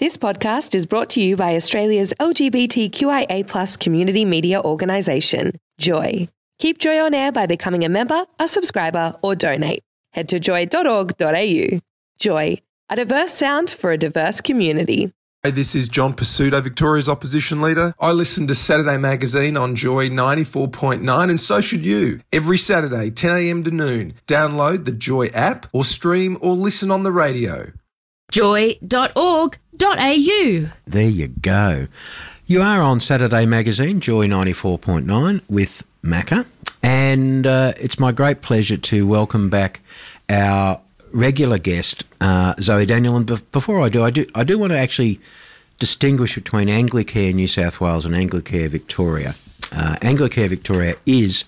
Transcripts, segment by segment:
This podcast is brought to you by Australia's LGBTQIA community media organisation, Joy. Keep Joy on air by becoming a member, a subscriber, or donate. Head to joy.org.au. Joy, a diverse sound for a diverse community. Hey, this is John Pesutto, Victoria's opposition leader. I listen to Saturday Magazine on Joy 94.9, and so should you. Every Saturday, 10am to noon. Download the Joy app or stream or listen on the radio. Joy.org.au. There you go. You are on Saturday Magazine, Joy 94.9 with Macca, and uh, it's my great pleasure to welcome back our regular guest, uh, Zoe Daniel. And be- before I do, I do, I do want to actually distinguish between Anglicare New South Wales and Anglicare Victoria. Uh, Anglicare Victoria is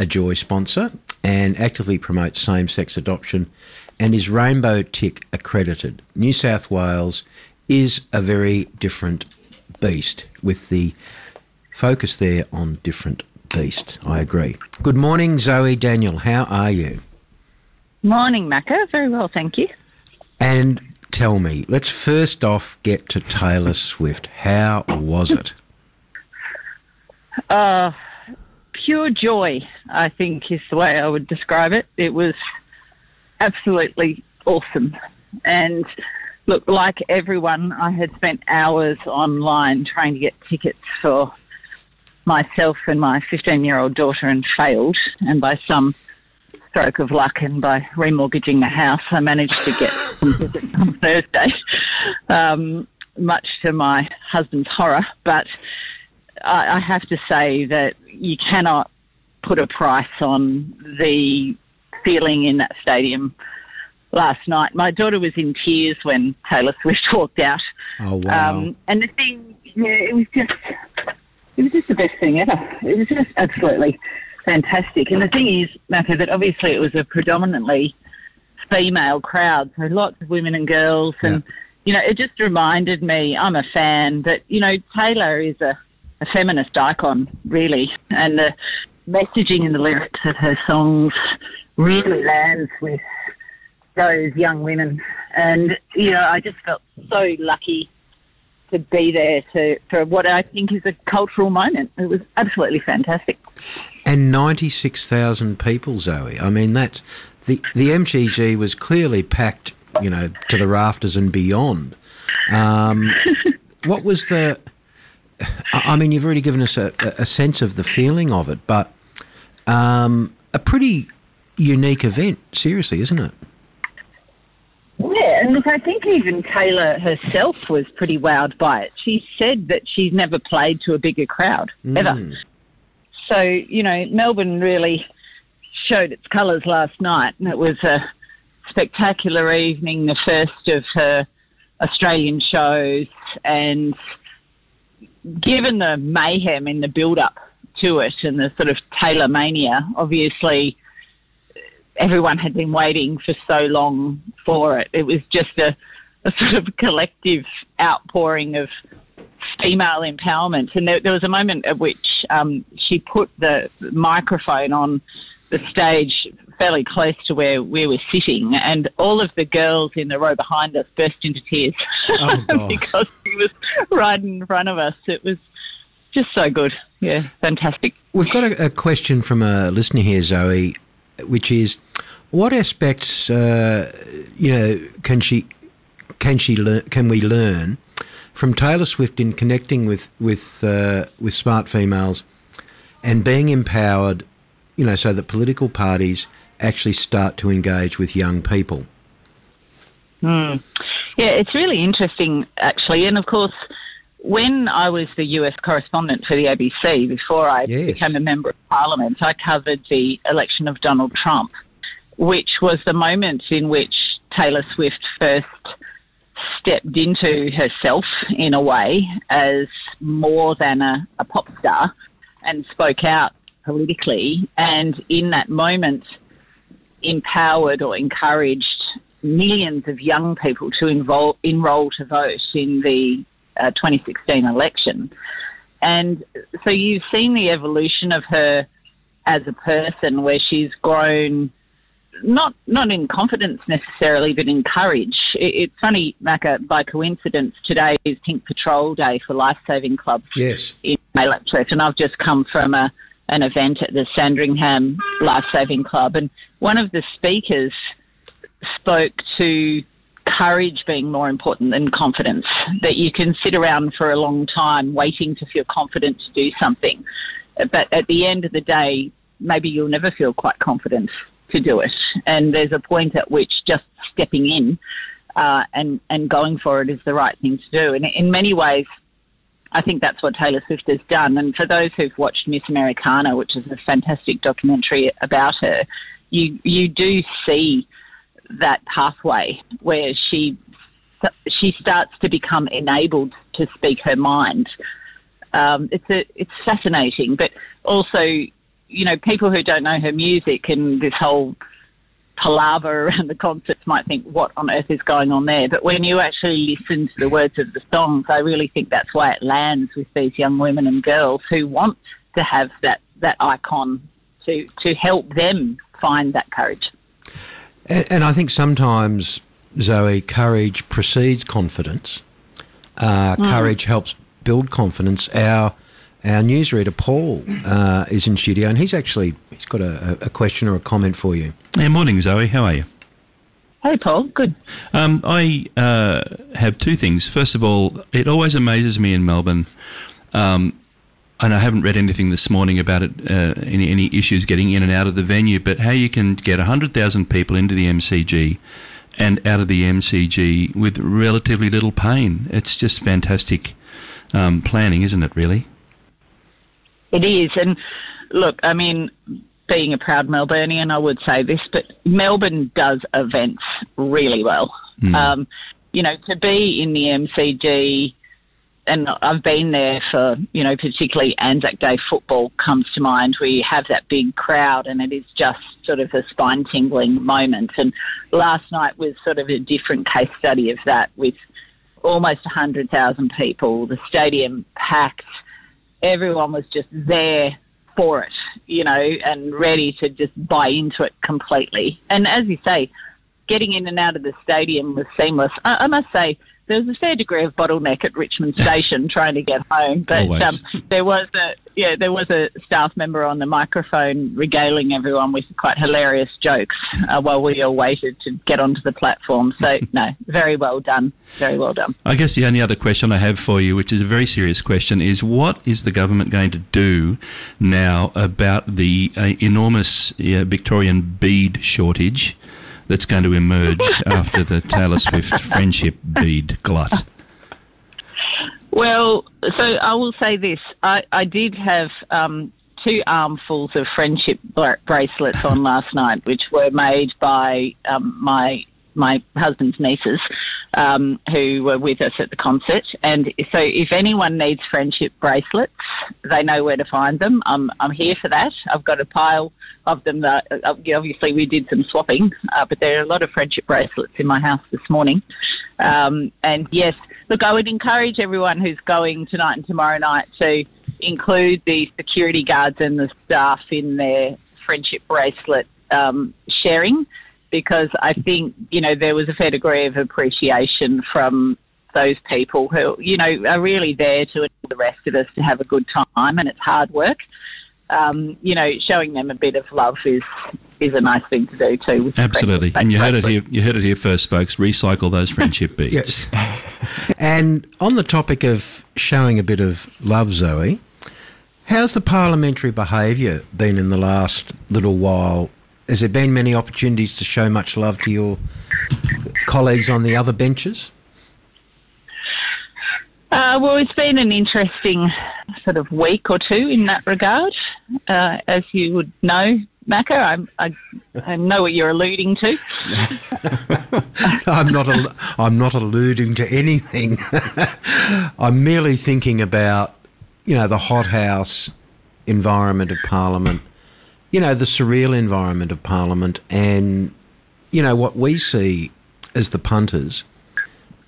a Joy sponsor and actively promotes same-sex adoption and is Rainbow Tick accredited. New South Wales is a very different beast with the focus there on different beast. I agree. Good morning, Zoe Daniel. How are you? Morning, Macca. Very well, thank you. And tell me, let's first off get to Taylor Swift. How was it? Uh, pure joy, I think, is the way I would describe it. It was absolutely awesome. And look, like everyone, I had spent hours online trying to get tickets for myself and my 15 year old daughter and failed. And by some stroke of luck and by remortgaging the house, I managed to get some tickets on Thursday, um, much to my husband's horror. But I, I have to say that you cannot put a price on the feeling in that stadium last night. My daughter was in tears when Taylor Swift walked out. Oh wow! Um, and the thing, yeah, it was just, it was just the best thing ever. It was just absolutely fantastic. And the thing is, Matthew, that obviously it was a predominantly female crowd, so lots of women and girls, and you know, it just reminded me. I'm a fan, but you know, Taylor is a, a feminist icon, really, and the messaging in the lyrics of her songs really lands with those young women. And, you know, I just felt so lucky to be there to, for what I think is a cultural moment. It was absolutely fantastic. And ninety-six thousand people, Zoe. I mean, that's the the MCG was clearly packed, you know, to the rafters and beyond. Um, what was the? I I mean, you've already given us a, a sense of the feeling of it, but um, a pretty unique event. Seriously, isn't it? Yeah, and look, I think even Taylor herself was pretty wowed by it. She said that she's never played to a bigger crowd, mm. ever. So, you know, Melbourne really showed its colours last night, and it was a spectacular evening, the first of her Australian shows, and given the mayhem in the build up to it and the sort of Taylor mania, obviously everyone had been waiting for so long for it. It was just a, a sort of collective outpouring of female empowerment. And there, there was a moment at which um, she put the microphone on the stage fairly close to where we were sitting, and all of the girls in the row behind us burst into tears Oh, because she was right in front of us. It was just so good. Yeah, fantastic. We've got a, a question from a listener here, Zoe, which is, what aspects, uh, you know, can she, can she learn, can we learn from Taylor Swift in connecting with with uh, with smart females and being empowered, you know, so that political parties actually start to engage with young people. Yeah, it's really interesting, actually. And of course, when I was the US correspondent for the ABC before I Yes. became a member of parliament, I covered the election of Donald Trump, which was the moment in which Taylor Swift first stepped into herself in a way as more than a, a pop star and spoke out politically. And in that moment, empowered or encouraged millions of young people to enroll, enroll to vote in the uh, 2016 election. And so you've seen the evolution of her as a person where she's grown not not in confidence necessarily, but in courage. It, it's funny, Macca, by coincidence, today is Pink Patrol Day for Life Saving Clubs Yes. in Electric, and I've just come from a an event at the Sandringham Life Saving Club, and one of the speakers spoke to courage being more important than confidence. That you can sit around for a long time waiting to feel confident to do something, but at the end of the day, maybe you'll never feel quite confident to do it. And there's a point at which just stepping in uh, and and going for it is the right thing to do. And in many ways, I think that's what Taylor Swift has done. And for those who've watched Miss Americana, which is a fantastic documentary about her, you you do see that pathway where she she starts to become enabled to speak her mind. Um, it's a it's fascinating, but also you know people who don't know her music and this whole palaver around the concerts might think, what on earth is going on there? But when you actually listen to the words of the songs, I really think that's why it lands with these young women and girls who want to have that, that icon to, to help them find that courage. And, and I think sometimes, Zoe, courage precedes confidence. Uh, Courage helps build confidence. Our our newsreader Paul uh, is in studio, and he's actually he's got a, a question or a comment for you. Hey, morning, Zoe. How are you? Hey, Paul, good. Um, I uh, have two things. First of all, it always amazes me in Melbourne, um, and I haven't read anything this morning about it, uh, any, any issues getting in and out of the venue, but how you can get 100,000 people into the MCG and out of the MCG with relatively little pain. It's just fantastic um, planning, isn't it, really? It is. And look, I mean, being a proud Melburnian, I would say this, but Melbourne does events really well. Um, you know, to be in the MCG, and I've been there for, you know, particularly Anzac Day football comes to mind. We have that big crowd and it is just sort of a spine tingling moment. And last night was sort of a different case study of that with almost 100,000 people, the stadium packed. Everyone was just there for it, you know, and ready to just buy into it completely. And as you say, getting in and out of the stadium was seamless. I, I must say, there was a fair degree of bottleneck at Richmond Station trying to get home, but um, there was a yeah there was a staff member on the microphone regaling everyone with quite hilarious jokes uh, while we all waited to get onto the platform. So no, very well done, very well done. I guess the only other question I have for you, which is a very serious question, is what is the government going to do now about the uh, enormous uh, Victorian bead shortage that's going to emerge after the Taylor Swift friendship bead glut? Well, so I will say this: I, I did have um, two armfuls of friendship bra- bracelets on last night, which were made by um, my my husband's nieces, um, who were with us at the concert. And so, if anyone needs friendship bracelets, they know where to find them. I'm I'm here for that. I've got a pile of them. That, uh, obviously, we did some swapping, uh, but there are a lot of friendship bracelets in my house this morning. Um, and yes, look, I would encourage everyone who's going tonight and tomorrow night to include the security guards and the staff in their friendship bracelet um, sharing because I think, you know, there was a fair degree of appreciation from those people who, you know, are really there to enable the rest of us to have a good time and it's hard work. Um, you know, showing them a bit of love is is a nice thing to do too. with Absolutely, and you heard it here. You heard it here first, folks. Recycle those friendship beads. Yes. and on the topic of showing a bit of love, Zoe, how's the parliamentary behaviour been in the last little while? Has there been many opportunities to show much love to your colleagues on the other benches? Uh, well, it's been an interesting sort of week or two in that regard. Uh, as you would know, Macca, I'm, I, I know what you're alluding to. I'm not. Al- I'm not alluding to anything. I'm merely thinking about, you know, the hothouse environment of Parliament. You know, the surreal environment of Parliament, and you know what we see as the punters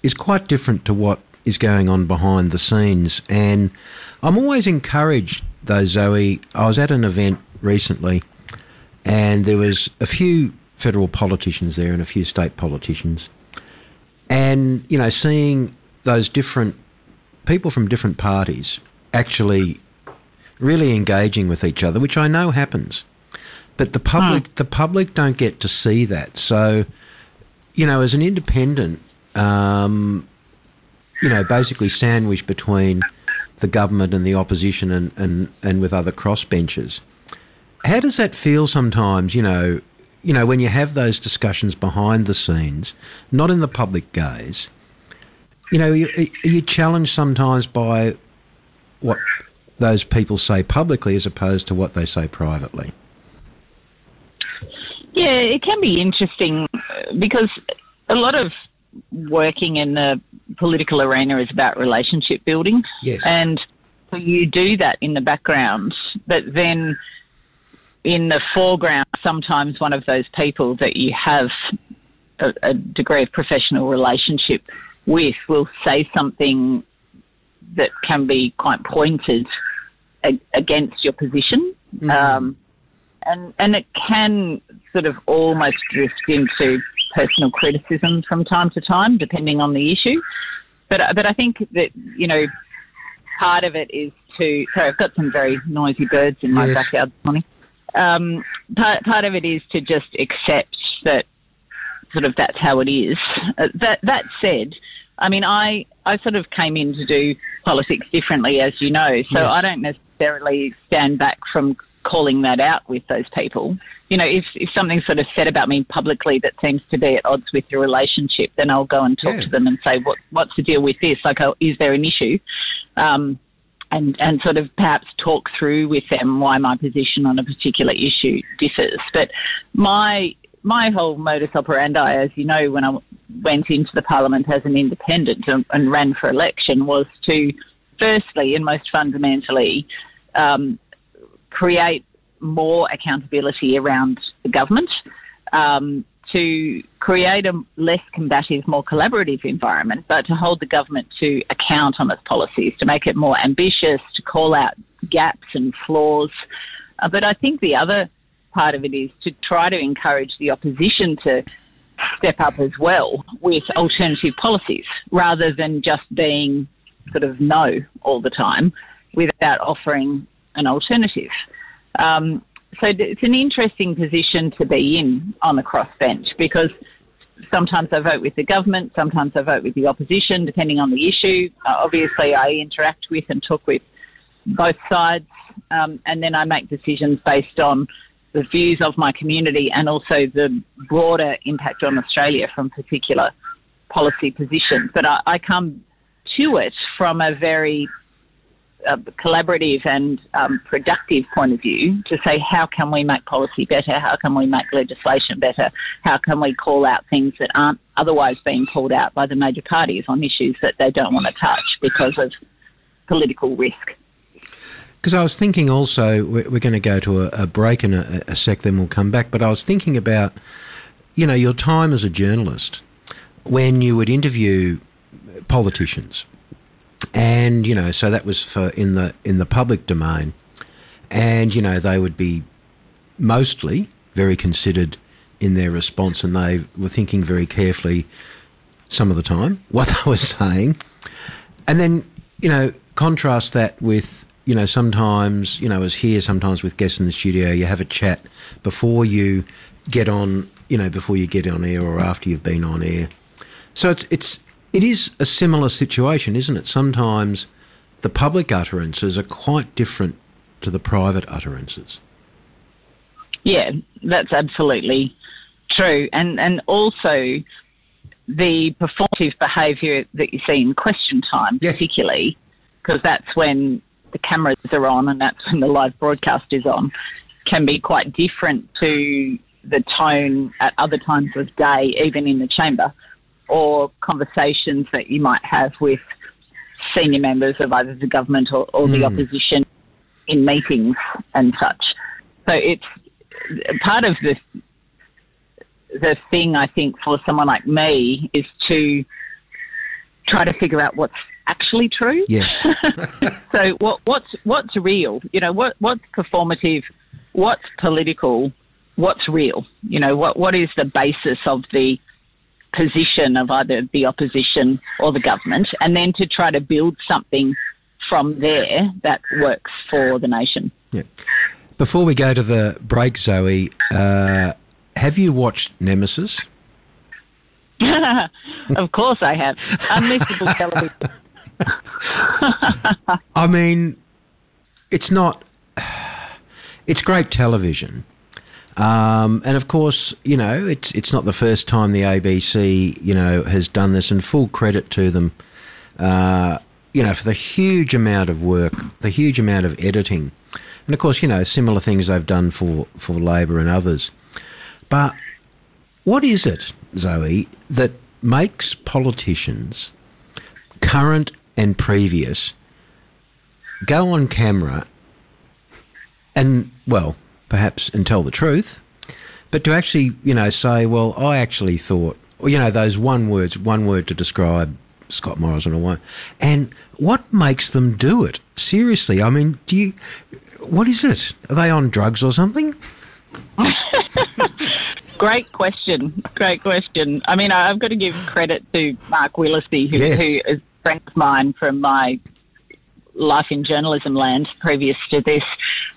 is quite different to what is going on behind the scenes. And I'm always encouraged, though, Zoe. I was at an event recently, and there was a few federal politicians there and a few state politicians, and you know, seeing those different people from different parties actually really engaging with each other, which I know happens, but the public the public don't get to see that. So, you know, as an independent, um, you know, basically sandwiched between the government and the opposition and, and, and with other crossbenchers. How does that feel sometimes, you know, you know, when you have those discussions behind the scenes, not in the public gaze, you know, you, are you challenged sometimes by what those people say publicly as opposed to what they say privately? Yeah, it can be interesting uh, because a lot of working in the political arena is about relationship building. Yes. And so you do that in the background, but then in the foreground, sometimes one of those people that you have a, a degree of professional relationship with will say something that can be quite pointed a, against your position. Mm-hmm. Um, and, and it can sort of almost drift into personal criticism from time to time, depending on the issue. But but I think that you know part of it is to. Sorry, I've got some very noisy birds in my Yes. backyard this morning. Um, part part of it is to just accept that sort of that's how it is. Uh, that that said, I mean, I I sort of came in to do politics differently, as you know. So Yes. I don't necessarily stand back from calling that out with those people. You know, if if something's sort of said about me publicly that seems to be at odds with your relationship, then I'll go and talk Yeah. to them and say, what what's the deal with this? Like, oh, is there an issue? Um, and, and sort of perhaps talk through with them why my position on a particular issue differs. But my my whole modus operandi, as you know, when I went into the parliament as an independent and, and ran for election, was to firstly and most fundamentally um, create more accountability around the government. Um, to create a less combative, more collaborative environment, but to hold the government to account on its policies, to make it more ambitious, to call out gaps and flaws. Uh, but I think the other part of it is to try to encourage the opposition to step up as well with alternative policies rather than just being sort of no all the time without offering an alternative. Um, so it's an interesting position to be in on the crossbench because sometimes I vote with the government, sometimes I vote with the opposition, depending on the issue. Uh, obviously, I interact with and talk with both sides, um, and then I make decisions based on the views of my community and also the broader impact on Australia from particular policy positions. But I, I come to it from a very uh, collaborative and um, productive point of view to say how can we make policy better, how can we make legislation better, how can we call out things that aren't otherwise being called out by the major parties on issues that they don't want to touch because of political risk. Because I was thinking also, we're, we're going to go to a, a break in a, a sec, then we'll come back. But I was thinking about, you know, your time as a journalist when you would interview politicians, and you know, so that was for in the in the public domain, and you know, they would be mostly very considered in their response, and they were thinking very carefully some of the time what they were saying, and then you know, contrast that with you know, sometimes, you know, as here, sometimes with guests in the studio, you have a chat before you get on, you know, before you get on air or after you've been on air. So it's, it's, it is a similar situation, isn't it? Sometimes the public utterances are quite different to the private utterances. Yeah, that's absolutely true. And and also the performative behaviour that you see in question time, particularly, because that's when the cameras are on and that's when the live broadcast is on, can be quite different to the tone at other times of day, even in the chamber, or conversations that you might have with senior members of either the government or, or the hmm. opposition in meetings and such. So it's part of the the thing I think for someone like me is to try to figure out what's actually true. Yes. So what what's what's real? You know, what what's performative, what's political, what's real. You know, what what is the basis of the position of either the opposition or the government, and then to try to build something from there that works for the nation. Yeah. Before we go to the break, Zoe, uh, have you watched Nemesis? of course, I have unmissable television. I mean, it's not. It's great television, um, and of course, you know, it's it's not the first time the ABC, you know, has done this, and full credit to them. Uh, you know, for the huge amount of work, the huge amount of editing, and of course, you know, similar things they've done for for Labor and others. But what is it, Zoe, that makes politicians, current and previous, go on camera and, well, perhaps and tell the truth, but to actually, you know, say, well, I actually thought, you know, those one words, one word to describe Scott Morrison or one, and what makes them do it? Seriously, I mean, do you, what is it? Are they on drugs or something? Great question. Great question. I mean, I've got to give credit to Mark Willacy, who, Yes. who is a friend of mine from my life in journalism land previous to this.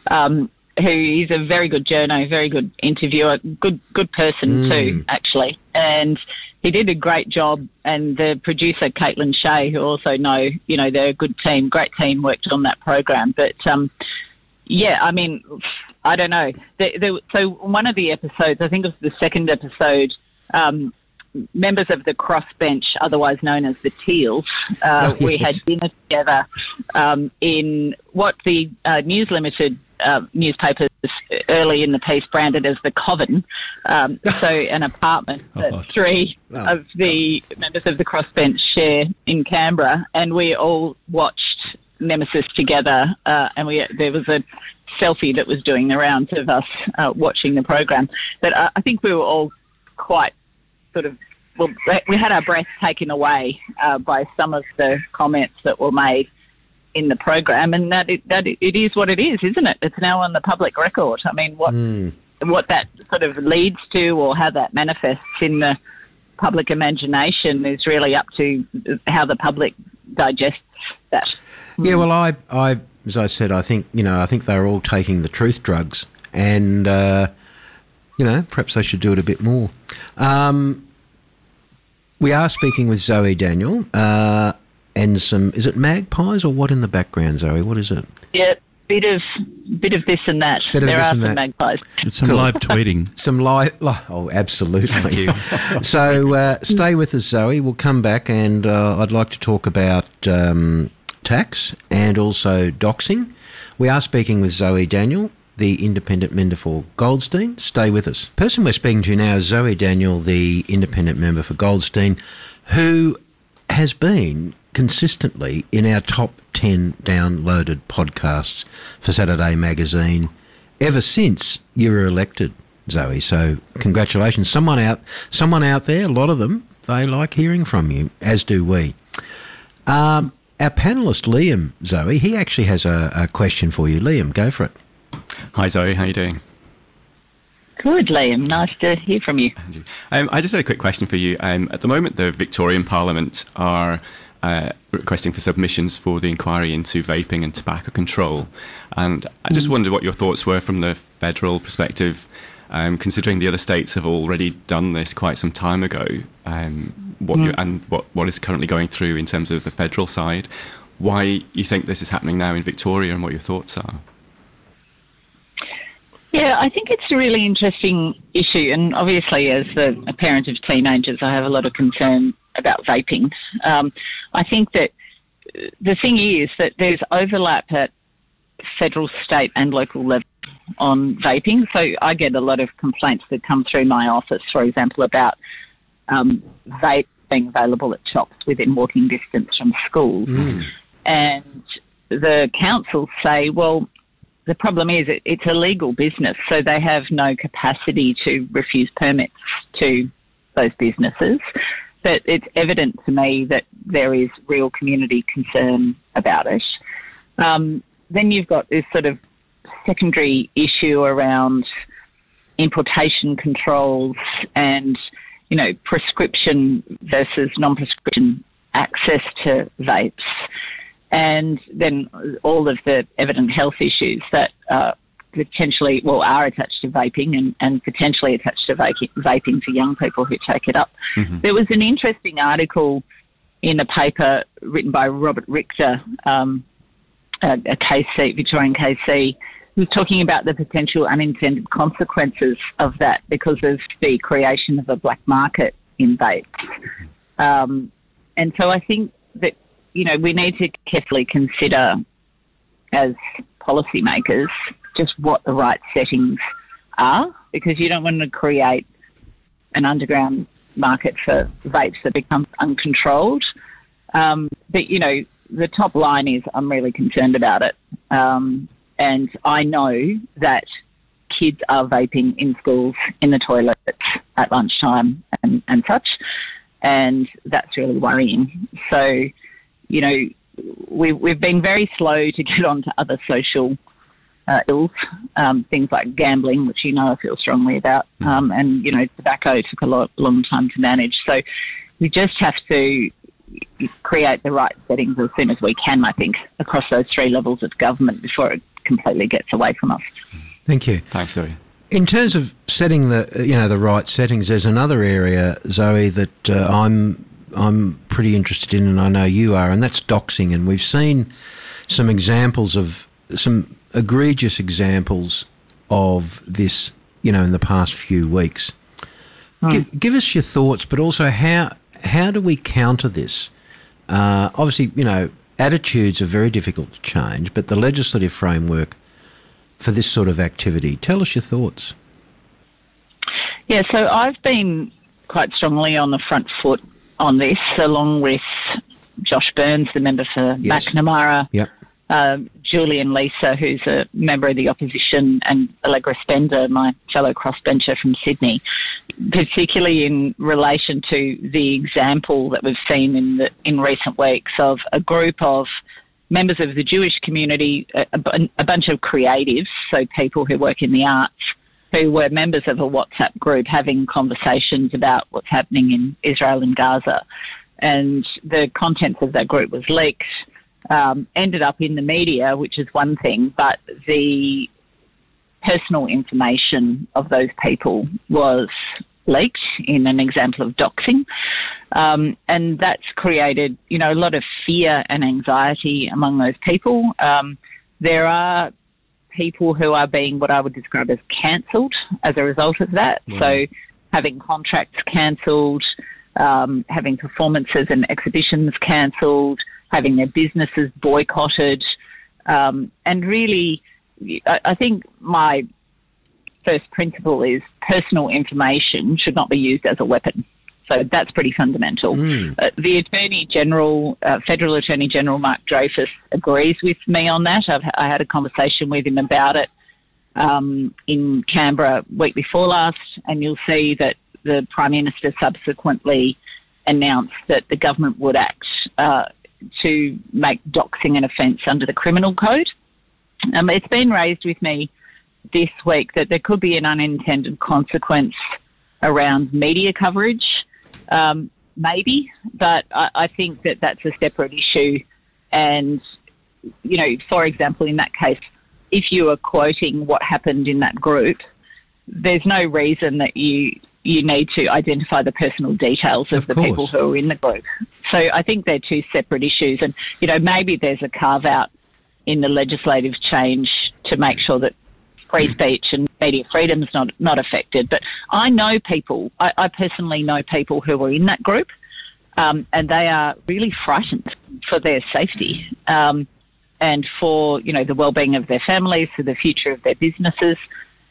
Um, who is a very good journo, very good interviewer, good good person too, actually. And he did a great job. And the producer Caitlin Shea, who also know, you know, they're a good team, great team, worked on that program. But um, yeah, I mean, I don't know. The, the, so one of the episodes, I think it was the second episode, um, members of the crossbench, otherwise known as the Teals, uh, Oh, we had dinner together um, in what the uh, News Limited uh, newspapers early in the piece branded as the Coven. Um, so an apartment that Oh, three Oh, of the members of the crossbench share in Canberra, and we all watched Nemesis together, uh, and we there was a selfie that was doing the rounds of us uh, watching the program. But uh, I think we were all quite sort of well, we had our breath taken away uh, by some of the comments that were made in the program, and that it, that it, is what it is, isn't it? It's now on the public record. I mean, what what that sort of leads to, or how that manifests in the public imagination, is really up to how the public digests that. Yeah, well, I, I, as I said, I think you know, I think they're all taking the truth drugs, and uh, you know, perhaps they should do it a bit more. Um, we are speaking with Zoe Daniel, uh, and some. Is it magpies or what in the background, Zoe? What is it? Yeah, bit of bit of this and that. Bit of there this are and some that. magpies. It's some Cool. live tweeting. Some live. Li- oh, absolutely. so uh, stay with us, Zoe. We'll come back, and uh, I'd like to talk about um, tax and also doxing. We are speaking with Zoe Daniel, the independent member for Goldstein. Stay with us. person we're speaking to now is Zoe Daniel, the independent member for Goldstein, who has been consistently in our top 10 downloaded podcasts for Saturday Magazine ever since you were elected, Zoe. So congratulations. Someone out someone out there, a lot of them, they like hearing from you, as do we. Um, our panelist Liam, Zoe, he actually has a, a question for you. Liam, go for it. Hi Zoe, how are you doing? Good, Liam. Nice to hear from you. Um, I just had a quick question for you. Um, at the moment, the Victorian Parliament are uh, requesting for submissions for the inquiry into vaping and tobacco control, and I just wondered what your thoughts were from the federal perspective, um, considering the other states have already done this quite some time ago. Um, what you, and what what is currently going through in terms of the federal side. Why you think this is happening now in Victoria, and what your thoughts are? Yeah, I think it's a really interesting issue, and obviously, as a, a parent of teenagers, I have a lot of concern about vaping. Um, I think that the thing is that there's overlap at federal, state, and local level on vaping. So I get a lot of complaints that come through my office, for example, about um, vape being available at shops within walking distance from schools. And the councils say, well, the problem is it, it's a legal business, so they have no capacity to refuse permits to those businesses. But it's evident to me that there is real community concern about it. Um, then you've got this sort of secondary issue around importation controls and, you know, prescription versus non-prescription access to vapes, and then all of the evident health issues that uh, potentially, well, are attached to vaping and, and potentially attached to vaping, vaping for young people who take it up. Mm-hmm. There was an interesting article in a paper written by Robert Richter, um, a, a KC, Victorian KC, who's talking about the potential unintended consequences of that because of the creation of a black market in vapes. Um, and so I think that, you know, we need to carefully consider as policymakers just what the right settings are because you don't want to create an underground market for vapes that becomes uncontrolled. Um, but, you know, the top line is I'm really concerned about it. Um, and I know that kids are vaping in schools, in the toilets, at lunchtime, and, and such. And that's really worrying. So, you know, we, we've been very slow to get onto other social uh, ills, um, things like gambling, which you know I feel strongly about, mm. um, and you know tobacco took a lot, long time to manage. So we just have to create the right settings as soon as we can. I think across those three levels of government before it completely gets away from us. Thank you. Thanks, Zoe. In terms of setting the you know the right settings, there's another area, Zoe, that uh, I'm I'm pretty interested in, and I know you are, and that's doxing. And we've seen some examples of some egregious examples of this, you know, in the past few weeks. Mm. Give, give, us your thoughts, but also how how do we counter this? Uh, obviously, you know, attitudes are very difficult to change, but the legislative framework for this sort of activity. Tell us your thoughts. Yeah, so I've been quite strongly on the front foot on this, along with Josh Burns, the member for yes. Macnamara, yep. Um, Julian Leeser, who's a member of the opposition, and Allegra Spender, my fellow crossbencher from Sydney, particularly in relation to the example that we've seen in the, in recent weeks of a group of members of the Jewish community, a, a, bunch of creatives, so people who work in the arts, who were members of a WhatsApp group having conversations about what's happening in Israel and Gaza. And the contents of that group was leaked um, ended up in the media, which is one thing, but the personal information of those people was leaked in an example of doxing. Um, and that's created, you know, a lot of fear and anxiety among those people. Um, there are people who are being what I would describe as cancelled as a result of that. So having contracts cancelled, um, having performances and exhibitions cancelled, having their businesses boycotted. Um, and really, I, I think my first principle is personal information should not be used as a weapon. So that's pretty fundamental. Mm. Uh, the Attorney General, uh, Federal Attorney General Mark Dreyfus, agrees with me on that. I've, I had a conversation with him about it um, in Canberra week before last, and you'll see that the Prime Minister subsequently announced that the government would act uh, to make doxing an offence under the criminal code. Um, it's been raised with me this week that there could be an unintended consequence around media coverage, um, maybe, but I, I, think that that's a separate issue. And, you know, for example, in that case, if you are quoting what happened in that group, there's no reason that you you need to identify the personal details of, of the course. people who are in the group. So I think they're two separate issues. And, you know, maybe there's a carve out in the legislative change to make sure that free speech and media freedom is not, not affected. But I know people, I, I personally know people who are in that group, um, and they are really frightened for their safety. Um, and for you know the well-being of their families, for the future of their businesses,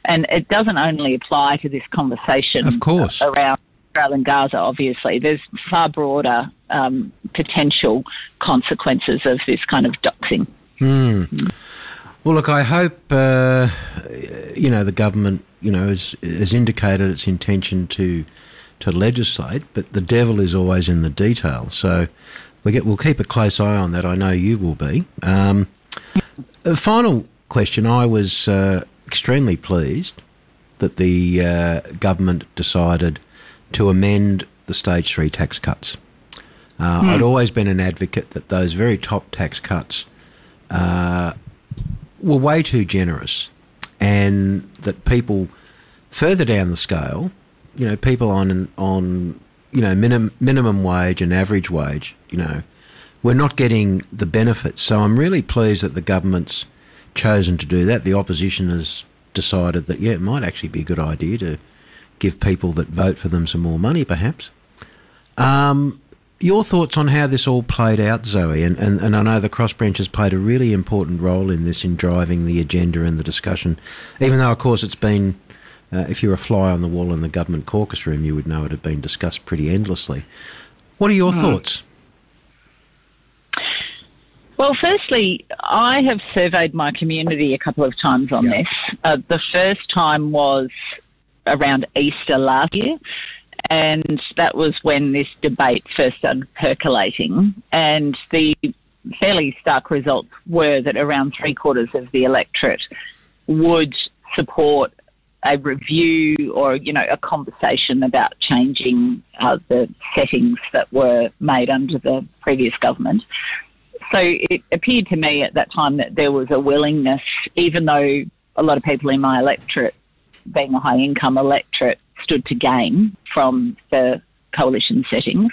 and it doesn't only apply to this conversation, of course, around Israel and Gaza. Obviously, there's far broader um, potential consequences of this kind of doxing. Mm. Well, look, I hope uh, you know the government, you know, has, has indicated its intention to to legislate, but the devil is always in the detail. So we get, we'll keep a close eye on that. I know you will be. Um, a final question. I was uh, extremely pleased that the uh, government decided to amend the stage three tax cuts. Uh, I'd always been an advocate that those very top tax cuts uh, were way too generous, and that people further down the scale, you know, people on on you know minim, minimum wage and average wage, you know, we're not getting the benefits. So I'm really pleased that the government's chosen to do that. The opposition has decided that yeah, it might actually be a good idea to give people that vote for them some more money, perhaps. Um, your thoughts on how this all played out, Zoe? And, and, and I know the Crossbench has played a really important role in this in driving the agenda and the discussion, even though, of course, it's been, uh, if you're a fly on the wall in the government caucus room, you would know it had been discussed pretty endlessly. What are your Hmm. thoughts? Well, firstly, I have surveyed my community a couple of times on Yeah. this. Uh, the first time was around Easter last year, and that was when this debate first started percolating. And the fairly stark results were that around three quarters of the electorate would support a review or you know a conversation about changing uh, the settings that were made under the previous government. So it appeared to me at that time that there was a willingness, even though a lot of people in my electorate, being a high income electorate, stood to gain from the coalition settings.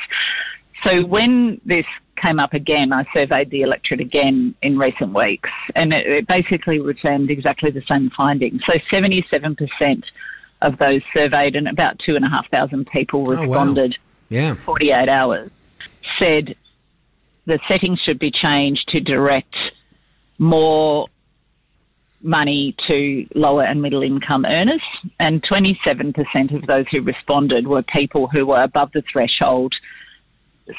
So when this came up again, I surveyed the electorate again in recent weeks, and it, it basically returned exactly the same findings. So 77% of those surveyed, and about two and a half thousand people oh, wow. responded Yeah. 48 hours, said the settings should be changed to direct more money to lower and middle income earners. And 27% of those who responded were people who were above the threshold,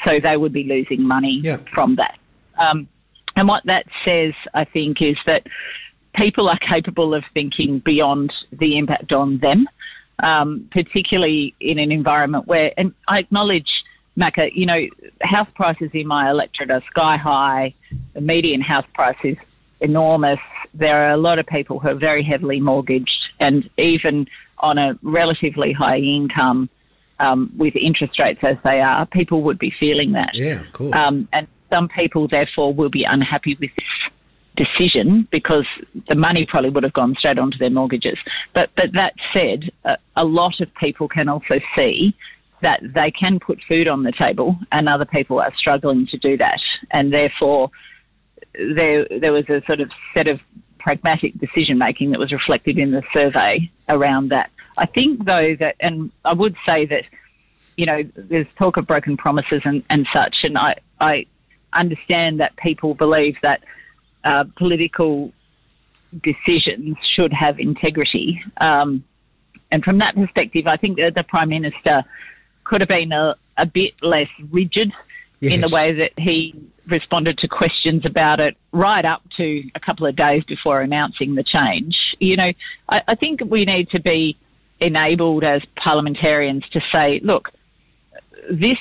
so they would be losing money Yeah. from that. Um, and what that says, I think, is that people are capable of thinking beyond the impact on them, um, particularly in an environment where, and I acknowledge, Macca, you know, house prices in my electorate are sky high. The median house price is enormous. There are a lot of people who are very heavily mortgaged, and even on a relatively high income, um, with interest rates as they are, people would be feeling that. Yeah, of course. Um, and some people, therefore, will be unhappy with this decision because the money probably would have gone straight onto their mortgages. But but that said, a, a lot of people can also see that they can put food on the table, and other people are struggling to do that, and therefore there there was a sort of set of pragmatic decision making that was reflected in the survey around that. I think though that, and I would say that you know, there's talk of broken promises and, and such, and I, I understand that people believe that uh, political decisions should have integrity. Um, and from that perspective, I think that the Prime Minister could have been a, a bit less rigid in the way that he responded to questions about it right up to a couple of days before announcing the change. You know, I, I think we need to be enabled as parliamentarians to say, look, this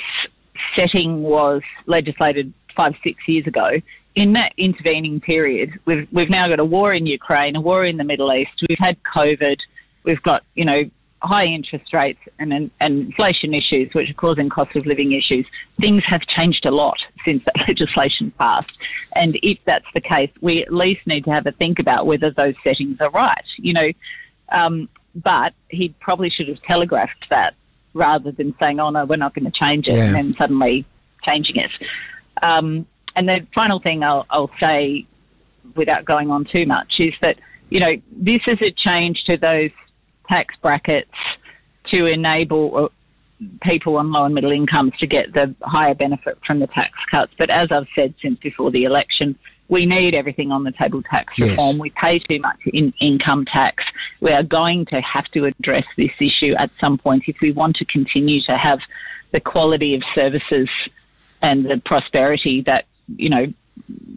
setting was legislated five, six years ago. In that intervening period, we've we've now got a war in Ukraine, a war in the Middle East. We've had COVID. We've got you know high interest rates and, and, inflation issues, which are causing cost of living issues. Things have changed a lot since that legislation passed. And if that's the case, we at least need to have a think about whether those settings are right. You know, um, but he probably should have telegraphed that rather than saying, "Oh no, we're not going to change it," Yeah. and then suddenly changing it. Um, and the final thing I'll, I'll say, without going on too much, is that you know this is a change to those tax brackets to enable uh, people on low and middle incomes to get the higher benefit from the tax cuts. But as I've said since before the election, we need everything on the table tax Yes. reform. We pay too much in income tax. We are going to have to address this issue at some point if we want to continue to have the quality of services and the prosperity that, you know,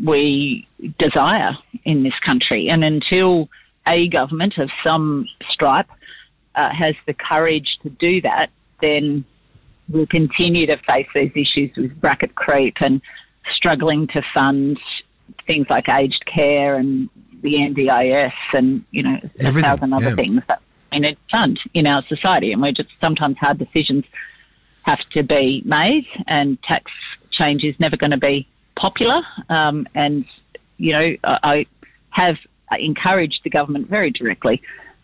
we desire in this country. And until a government of some stripe uh, has the courage to do that, then we'll continue to face these issues with bracket creep and struggling to fund things like aged care and the NDIS and, you know, a thousand other yeah. things that a fund in our society, and we're just sometimes hard decisions have to be made, and tax change is never going to be popular. Um, and you know, I, I have encouraged the government very directly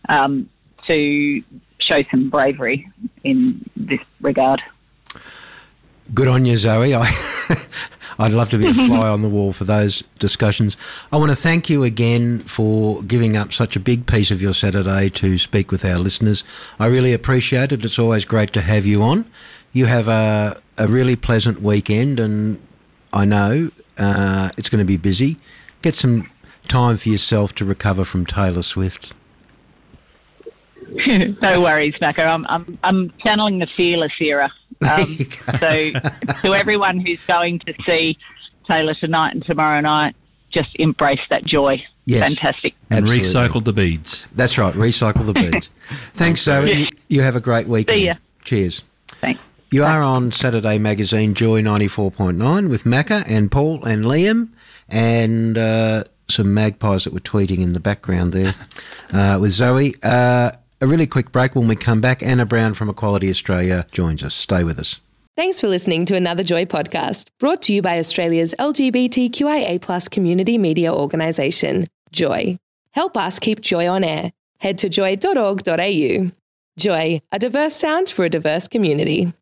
um, to show some bravery in this regard. Good on you, Zoe. I, I'd love to be a fly on the wall for those discussions. I want to thank you again for giving up such a big piece of your Saturday to speak with our listeners. I really appreciate it. It's always great to have you on. You have a, a really pleasant weekend, and I know uh, it's going to be busy. Get some time for yourself to recover from Taylor Swift. no worries, Macca. I'm, I'm, I'm channeling the fearless era. Um, so, to everyone who's going to see Taylor tonight and tomorrow night, just embrace that joy. Yes. Fantastic. And Absolutely. recycle the beads. That's right. Recycle the beads. Thanks, Zoe. You, you have a great weekend. See ya. Cheers. Thanks. You are on Saturday Magazine Joy 94.9 with Macca and Paul and Liam and uh, some magpies that were tweeting in the background there uh, with Zoe. Uh, a really quick break when we come back. Anna Brown from Equality Australia joins us. Stay with us. Thanks for listening to another Joy podcast brought to you by Australia's LGBTQIA community media organisation, Joy. Help us keep Joy on air. Head to joy.org.au. Joy, a diverse sound for a diverse community.